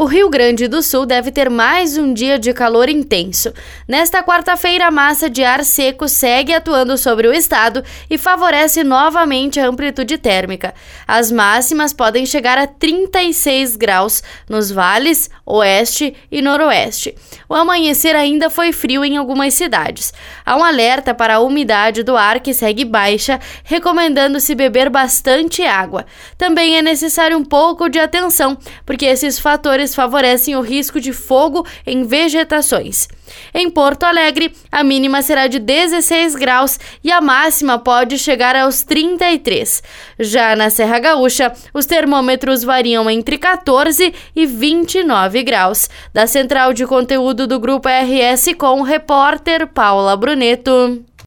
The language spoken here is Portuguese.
O Rio Grande do Sul deve ter mais um dia de calor intenso. Nesta quarta-feira, a massa de ar seco segue atuando sobre o estado e favorece novamente a amplitude térmica. As máximas podem chegar a 36 graus nos vales, oeste e noroeste. O amanhecer ainda foi frio em algumas cidades. Há um alerta para a umidade do ar que segue baixa, recomendando-se beber bastante água. Também é necessário um pouco de atenção, porque esses fatores favorecem o risco de fogo em vegetações. Em Porto Alegre, a mínima será de 16 graus e a máxima pode chegar aos 33. Já na Serra Gaúcha, os termômetros variam entre 14 e 29 graus. Da central de conteúdo do Grupo RS com o repórter Paula Bruneto.